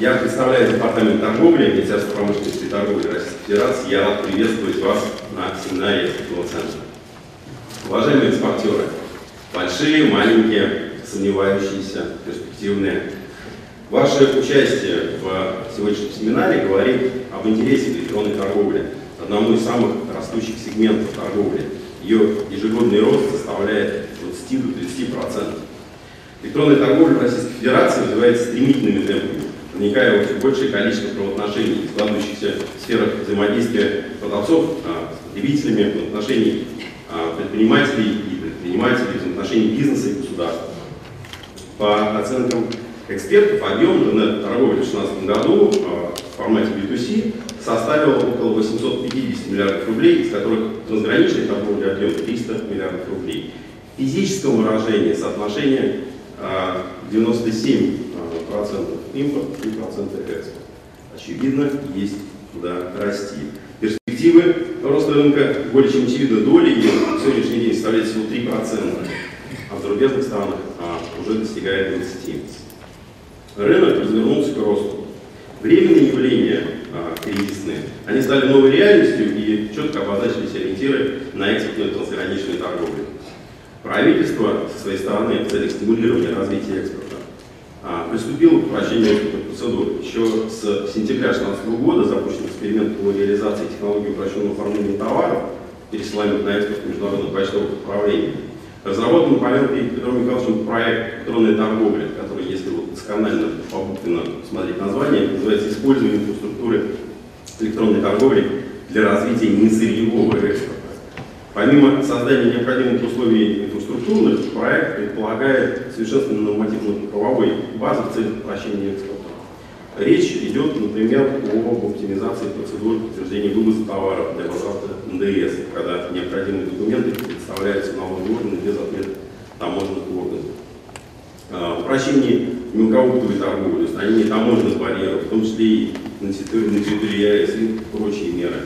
Я представляю Департамент торговли Министерства промышленности и торговли Российской Федерации. Я рад приветствовать вас на семинаре этого центра. Уважаемые экспортеры, большие, маленькие, сомневающиеся, перспективные, ваше участие в сегодняшнем семинаре говорит об интересе электронной торговле, одному из самых растущих сегментов торговли. Ее ежегодный рост составляет 20 до 30%. Электронная торговля в Российской Федерации развивается стремительными темпами, проникая во все большее количество правоотношений, складывающихся в сферах взаимодействия продавцов а, с потребителями, взаимоотношений а, предпринимателей и предпринимателей, взаимоотношений бизнеса и государства. По оценкам экспертов, объем интернет-торговли в 2016 году а, в формате B2C составил около 850 миллиардов рублей, из которых трансграничный торговля объем 300 миллиардов рублей. В физическом выражении соотношение 97% импорт, 3% экспорт. Очевидно, есть куда расти. Перспективы роста рынка более чем очевидно доли и в сегодняшний день составляет всего 3%, а в зарубежных странах а, уже достигает 20%. Рынок развернулся к росту. Временные явления а, кризисные, они стали новой реальностью и четко обозначились ориентиры на экспортную трансграничную торговлю. Правительство со своей стороны в целях стимулирования развития экспорта а, приступило к экспортных процедур. Еще с сентября 2016 года запущен эксперимент по реализации технологии упрощенного оформления товаров, пересылаемых на экспорт международных почтовых отправлений. Разработан Павелом Петром Михайловичем проект электронной торговли, который, если вот досконально побуквенно смотреть название, называется «Использование инфраструктуры электронной торговли для развития несырьевого экспорта». Помимо создания необходимых условий инфраструктурных, проект предполагает совершенствование нормативно-правовой базы в целях упрощения экспорта. Речь идет, например, об оптимизации процедур подтверждения вывоза товаров для возврата НДС, когда необходимые документы представляются налоговые органы без ответа таможенных органов. А, упрощение мелкооптовой торговли, устранение таможенных барьеров, в том числе и на территории, ЕС и прочие меры.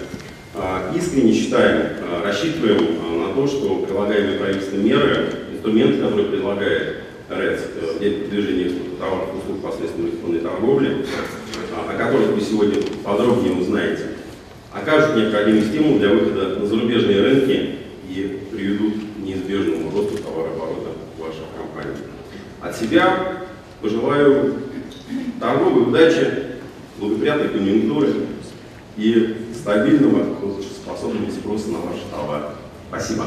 А, искренне считаем, а, рассчитываем на то, что прилагаемые правительством меры, инструменты, которые предлагает РЭЦ э, для продвижения экспорта товаров и услуг посредством электронной торговли, о которых вы сегодня подробнее узнаете, окажут необходимый стимул для выхода на зарубежные рынки и приведут к неизбежному росту товарооборота ваших компаний. От себя пожелаю торговой удачи, благоприятной конъюнктуры и стабильного, способного спроса на ваши товары. Спасибо.